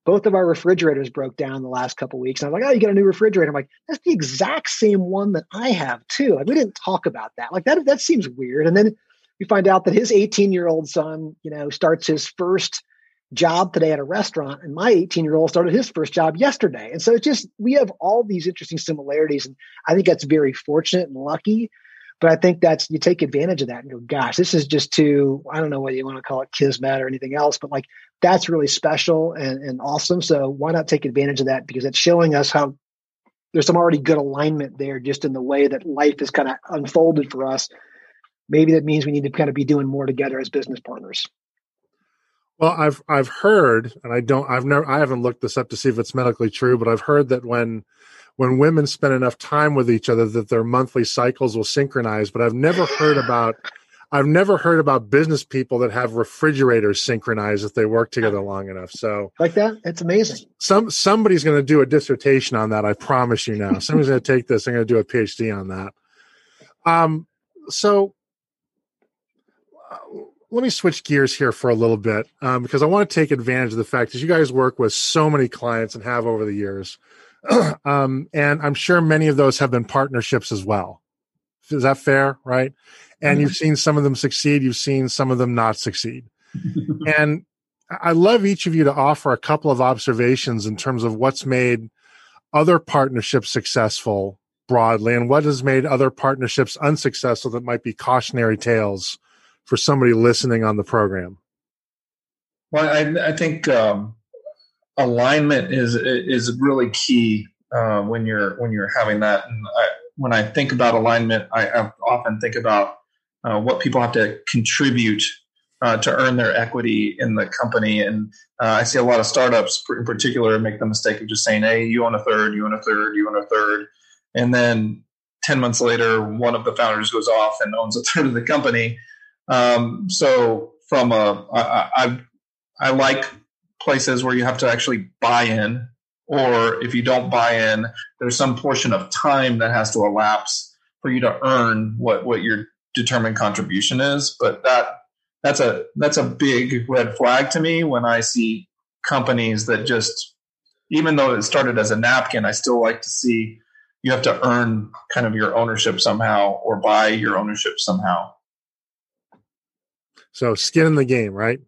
both of our refrigerators broke down the last couple weeks. And I'm like, oh, you got a new refrigerator. I'm like, that's the exact same one that I have too. Like, we didn't talk about that. Like that, that seems weird. And then we find out that his 18 year old son, you know, starts his first job today at a restaurant and my 18 year old started his first job yesterday. And so it's just, we have all these interesting similarities. And I think that's very fortunate and lucky. But I think that's you take advantage of that and go, gosh, this is just too, I don't know what you want to call it, kismet or anything else, but like that's really special and, and awesome. So why not take advantage of that? Because it's showing us how there's some already good alignment there just in the way that life is kind of unfolded for us. Maybe that means we need to kind of be doing more together as business partners. Well, I've I've heard, and I don't, I've never, I haven't looked this up to see if it's medically true, but I've heard that when when women spend enough time with each other, that their monthly cycles will synchronize. But I've never heard about I've never heard about business people that have refrigerators synchronized if they work together long enough. So like that, it's amazing. Some somebody's going to do a dissertation on that. I promise you now. Somebody's going to take this. I'm going to do a PhD on that. Um, so uh, let me switch gears here for a little bit um, because I want to take advantage of the fact that you guys work with so many clients and have over the years. um, and I'm sure many of those have been partnerships as well. Is that fair? Right. And mm-hmm. you've seen some of them succeed. You've seen some of them not succeed. and I love each of you to offer a couple of observations in terms of what's made other partnerships successful broadly and what has made other partnerships unsuccessful that might be cautionary tales for somebody listening on the program. Well, I, I think um, alignment is is really key uh, when you're when you're having that. And I, when I think about alignment, I, I often think about uh, what people have to contribute uh, to earn their equity in the company. And uh, I see a lot of startups, in particular, make the mistake of just saying, "Hey, you own a third, you own a third, you own a third. and then ten months later, one of the founders goes off and owns a third of the company. Um, so, from a, I, I, I like places where you have to actually buy in, or if you don't buy in, there's some portion of time that has to elapse for you to earn what what your determined contribution is. But that that's a that's a big red flag to me when I see companies that just even though it started as a napkin, I still like to see you have to earn kind of your ownership somehow or buy your ownership somehow. So skin in the game, right?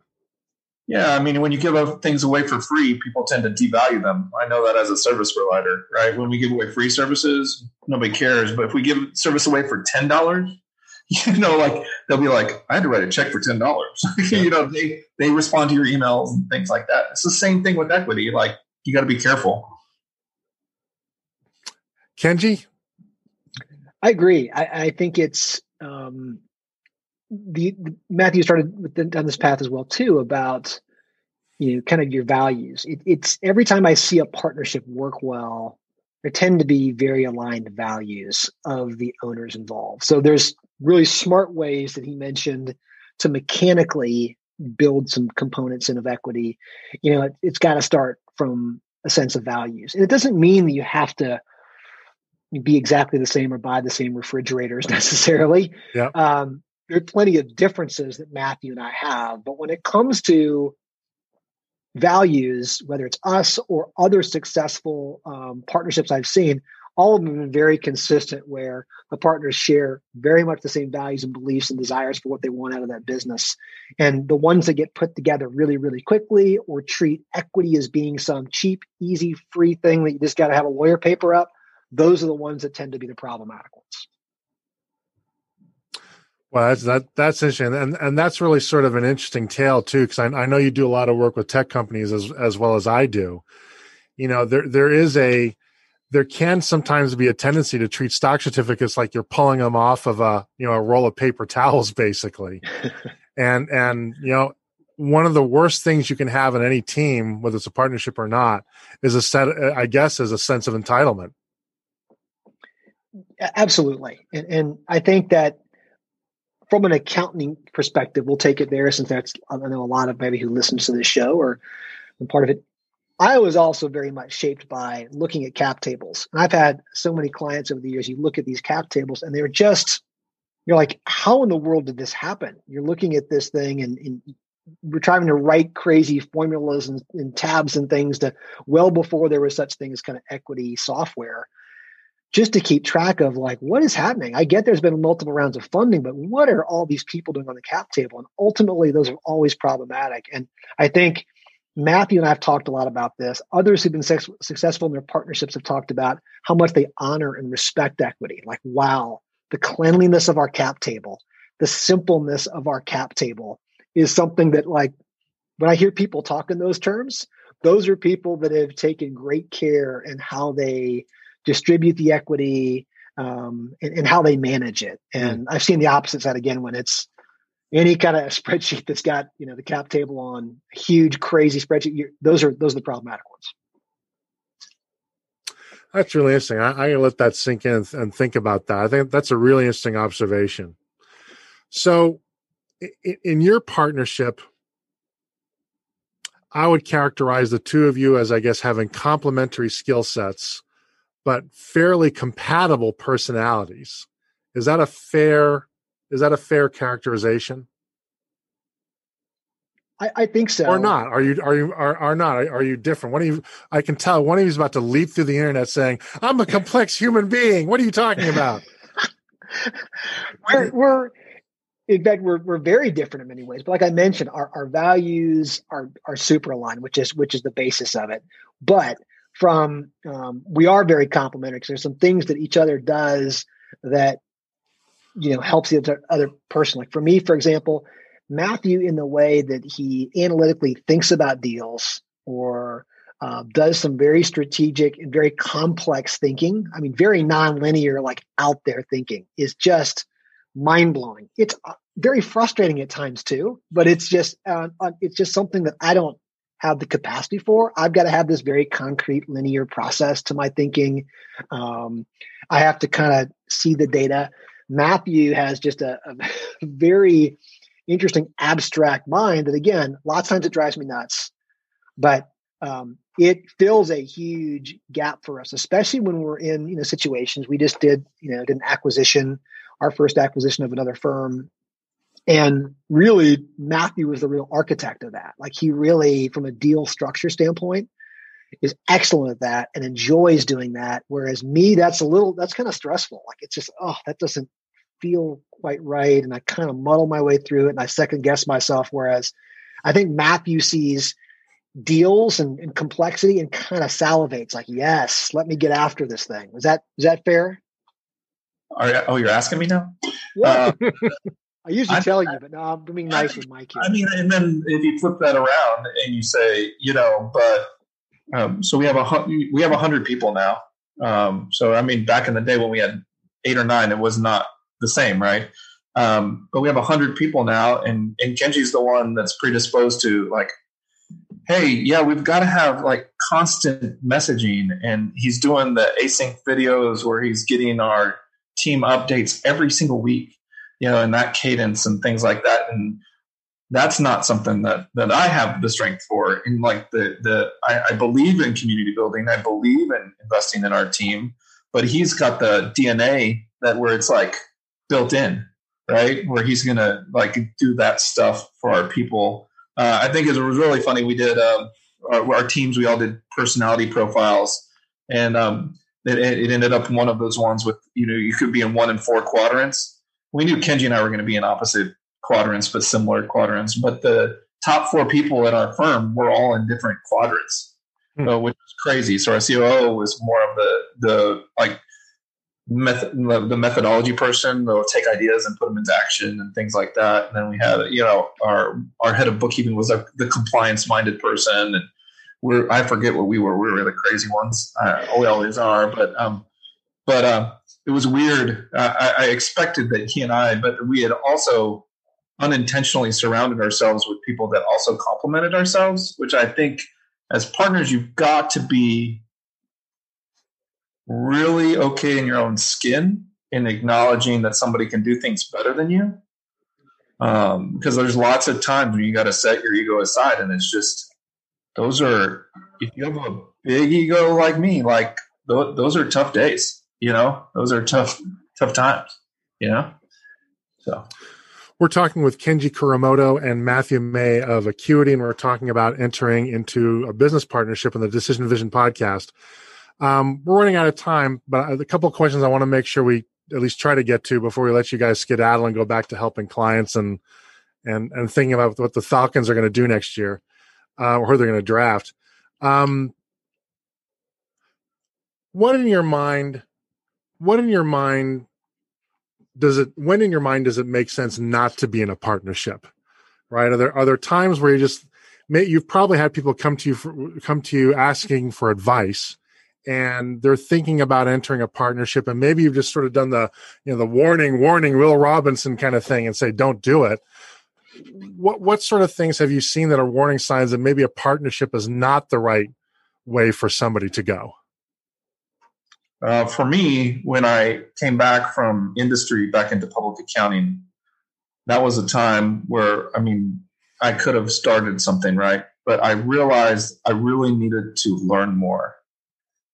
Yeah, I mean, when you give things away for free, people tend to devalue them. I know that as a service provider, right? When we give away free services, nobody cares. But if we give service away for ten dollars, you know, like they'll be like, I had to write a check for ten dollars. you know, they they respond to your emails and things like that. It's the same thing with equity. Like you got to be careful. Kenji, I agree. I, I think it's um, the, the, Matthew started the, down this path as well too about you know kind of your values. It, it's every time I see a partnership work well, there tend to be very aligned values of the owners involved. So there's really smart ways that he mentioned to mechanically build some components in of equity. You know, it, it's got to start from a sense of values. And it doesn't mean that you have to be exactly the same or buy the same refrigerators necessarily. Yeah. Um, there are plenty of differences that Matthew and I have, but when it comes to values, whether it's us or other successful um, partnerships I've seen, all of them have been very consistent where the partners share very much the same values and beliefs and desires for what they want out of that business. And the ones that get put together really, really quickly or treat equity as being some cheap, easy, free thing that you just got to have a lawyer paper up, those are the ones that tend to be the problematic ones. Well, that's that that's interesting, and and that's really sort of an interesting tale too, because I, I know you do a lot of work with tech companies as as well as I do. You know, there there is a there can sometimes be a tendency to treat stock certificates like you're pulling them off of a you know a roll of paper towels, basically, and and you know one of the worst things you can have in any team, whether it's a partnership or not, is a set. I guess is a sense of entitlement. Absolutely, and, and I think that from an accounting perspective, we'll take it there since that's I know a lot of maybe who listens to this show or part of it. I was also very much shaped by looking at cap tables. And I've had so many clients over the years, you look at these cap tables and they're just, you're like, how in the world did this happen? You're looking at this thing and, and we're trying to write crazy formulas and, and tabs and things to well before there was such thing as kind of equity software just to keep track of like what is happening. I get there's been multiple rounds of funding, but what are all these people doing on the cap table? And ultimately, those are always problematic. And I think Matthew and I have talked a lot about this. Others who've been successful in their partnerships have talked about how much they honor and respect equity. Like, wow, the cleanliness of our cap table, the simpleness of our cap table is something that, like, when I hear people talk in those terms, those are people that have taken great care in how they distribute the equity, um, and, and, how they manage it. Hmm. And. I've seen the opposite side again when it's any kind of spreadsheet that's got you know the cap table on huge crazy spreadsheet. Those are those are the problematic ones. That's really interesting. I, I gotta let that sink in and, and think about that. I think that's a really interesting observation. So, in, in your partnership, I would characterize the two of you as, I guess, having complementary skill sets but fairly compatible personalities. Is that a fair is that a fair characterization? I, I, think so. Or not? Are you are you are, are not? Are, are, you different? One of you, I can tell. One of you is about to leap through the internet saying, "I'm a complex human being." What are you talking about? we're, we're in fact we're we're very different in many ways. But like I mentioned, our, our values are are super aligned, which is which is the basis of it. But from um, we are very complementary because there's some things that each other does that you know helps the other, other person. Like for me, for example Matthew in the way that he analytically thinks about deals or uh, does some very strategic and very complex thinking. I mean, very nonlinear, like out there thinking is just mind blowing. It's uh, very frustrating at times too, but it's just uh, uh, it's just something that I don't have the capacity for. I've got to have this very concrete, linear process to my thinking. Um, I have to kind of see the data. Matthew has just a, a very interesting abstract mind that again lots of times it drives me nuts but um, it fills a huge gap for us especially when we're in you know situations we just did you know did an acquisition our first acquisition of another firm and really matthew was the real architect of that like he really from a deal structure standpoint is excellent at that and enjoys doing that whereas me that's a little that's kind of stressful like it's just oh that doesn't feel quite right and I kind of muddle my way through it and I second guess myself. Whereas I think Matthew sees deals and, and complexity and kind of salivates like, yes, let me get after this thing. Is that is that fair? Are, oh, you're asking me now? Uh, I usually I, tell you, but no, I'm being nice I, with Mike. Here. I mean, and then if you flip that around and you say, you know, but um, so we have a we have a hundred people now. Um, so I mean, back in the day when we had eight or nine, it was not the same, right? Um, but we have a hundred people now, and and Kenji's the one that's predisposed to like, hey, yeah, we've got to have like constant messaging, and he's doing the async videos where he's getting our team updates every single week, you know, in that cadence and things like that, and that's not something that that I have the strength for. And like the the I, I believe in community building, I believe in investing in our team, but he's got the DNA that where it's like built in, right? Where he's to like do that stuff for our people. Uh, I think it was really funny. We did um, our, our, teams. We all did personality profiles, and um, it, it, ended up one of those ones with you know you could be in one and four quadrants. We knew Kenji and I were going to be in opposite quadrants, but similar quadrants. But the top four people at our firm were all in different quadrants, hmm. so, which was crazy. So our COO was more of the the like method, the methodology person they'll take ideas and put them into action and things like that and then we had you know our our head of bookkeeping was a, the compliance minded person and we're i forget what we were we were the crazy ones uh, we always are but um but um it was weird I, I expected that he and i but we had also unintentionally surrounded ourselves with people that also complemented ourselves which i think as partners you've got to be really okay in your own skin in acknowledging that somebody can do things better than you. Um, because there's lots of times when you got to set your ego aside, and it's just those are if you have a big ego like me, like th- those are tough days. You know, those are tough tough times. You know, so. We're talking with Kenji Kuramoto and Matthew May of Acuity, and we're talking about entering into a business partnership in the Decision Vision podcast. Um, we're running out of time, but a couple of questions I want to make sure we at least try to get to before we let you guys skedaddle and go back to helping clients and and and thinking about what the Falcons are going to do next year, uh, or who they're going to draft. Um, what in your mind? What in your mind does it? When in your mind does it make sense not to be in a partnership? Right? Are there are there times where you just you've probably had people come to you for, come to you asking for advice and they're thinking about entering a partnership and maybe you've just sort of done the you know the warning warning will robinson kind of thing and say don't do it what what sort of things have you seen that are warning signs that maybe a partnership is not the right way for somebody to go uh, for me when i came back from industry back into public accounting that was a time where i mean i could have started something right but i realized i really needed to learn more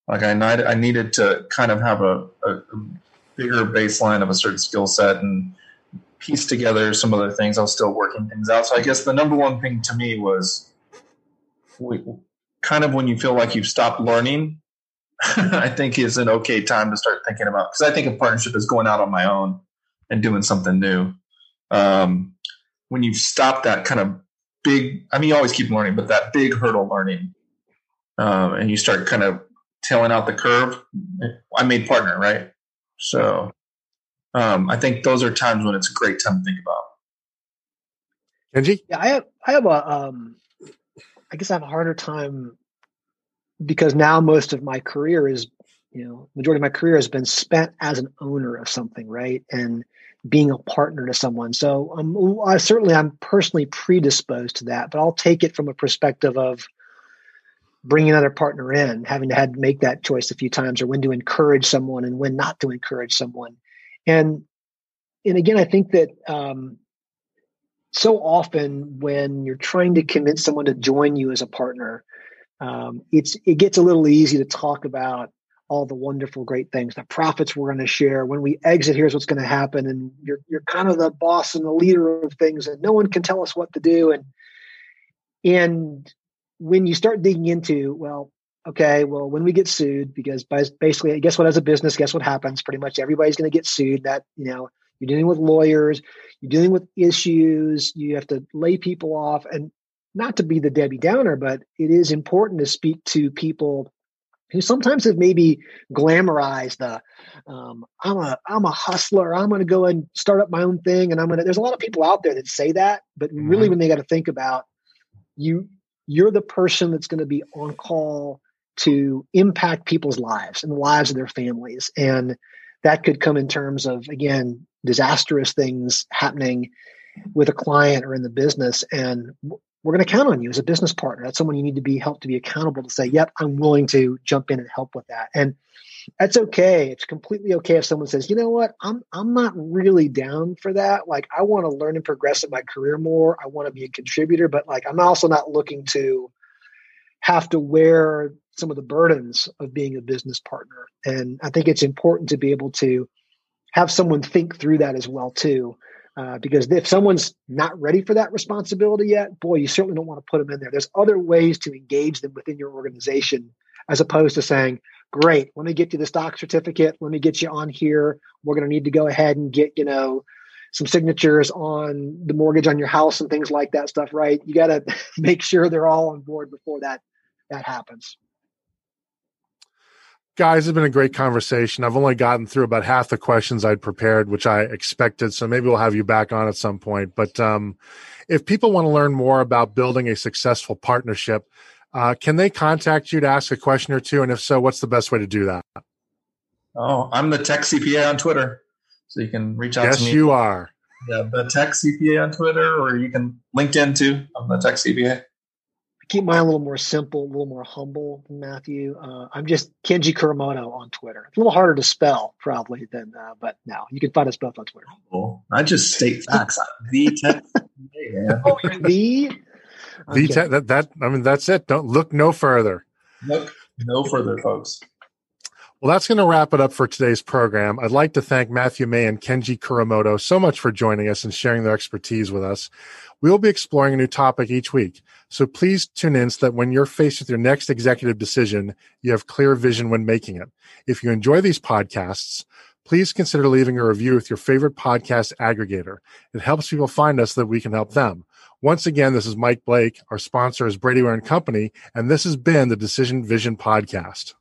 like I I needed to kind of have a, a, a bigger baseline of a certain skill set and piece together some other things. I was still working things out. So I guess the number one thing to me was we, kind of when you feel like you've stopped learning, I think is an okay time to start thinking about because I think a partnership is going out on my own and doing something new. Um, when you've stopped that kind of big, I mean, you always keep learning, but that big hurdle learning, um, and you start kind of tailing out the curve. I made partner, right? So um, I think those are times when it's a great time to think about. Kenji? Yeah, I have I have a um I guess I have a harder time because now most of my career is, you know, majority of my career has been spent as an owner of something, right? And being a partner to someone. So um, I certainly I'm personally predisposed to that, but I'll take it from a perspective of bringing another partner in, having to had to make that choice a few times, or when to encourage someone and when not to encourage someone. And and again, I think that um, so often when you're trying to convince someone to join you as a partner, um, it's it gets a little easy to talk about all the wonderful, great things, the profits we're going to share. When we exit, here's what's going to happen, and you're you're kind of the boss and the leader of things, and no one can tell us what to do. And and when you start digging into, well, okay, well, when we get sued, because basically, guess what? As a business, guess what happens? Pretty much everybody's going to get sued. That you know, you're dealing with lawyers, you're dealing with issues, you have to lay people off, and not to be the Debbie Downer, but it is important to speak to people who sometimes have maybe glamorized the um, I'm a I'm a hustler. I'm going to go and start up my own thing, and I'm going to. There's a lot of people out there that say that, but mm-hmm. really, when they got to think about you, you're the person that's going to be on call to impact people's lives and the lives of their families, and that could come in terms of again disastrous things happening with a client or in the business and we're going to count on you as a business partner. That's someone you need to be helped to be accountable to say, yep, I'm willing to jump in and help with that. And that's okay. It's completely okay if someone says, you know what, I'm I'm not really down for that. Like I want to learn and progress in my career more. I want to be a contributor, but like I'm also not looking to have to wear some of the burdens of being a business partner. And I think it's important to be able to have someone think through that as well too. Uh, because if someone's not ready for that responsibility yet, boy, you certainly don't want to put them in there. There's other ways to engage them within your organization as opposed to saying, great, let me get you the stock certificate. Let me get you on here. We're going to need to go ahead and get, you know, some signatures on the mortgage on your house and things like that stuff, right? You got to make sure they're all on board before that that happens guys, it's been a great conversation. I've only gotten through about half the questions I'd prepared, which I expected. So maybe we'll have you back on at some point. But um, if people want to learn more about building a successful partnership, uh, can they contact you to ask a question or two? And if so, what's the best way to do that? Oh, I'm the Tech CPA on Twitter. So you can reach out yes, to me. Yes, you are. Yeah, the Tech CPA on Twitter, or you can LinkedIn too. I'm the Tech CPA keep mine a little more simple, a little more humble than Matthew. Uh, I'm just Kenji Kuramoto on Twitter. It's a little harder to spell probably than, uh, but no, you can find us both on Twitter. Cool. I just state facts. the tech. oh, you're the. The te- that that I mean that's it. Don't look no further. Look no further, folks. Well, that's going to wrap it up for today's program. I'd like to thank Matthew May and Kenji Kuramoto so much for joining us and sharing their expertise with us. We will be exploring a new topic each week. So please tune in so that when you're faced with your next executive decision, you have clear vision when making it. If you enjoy these podcasts, please consider leaving a review with your favorite podcast aggregator. It helps people find us so that we can help them. Once again, this is Mike Blake. Our sponsor is Brady Ware and Company, and this has been the Decision Vision Podcast.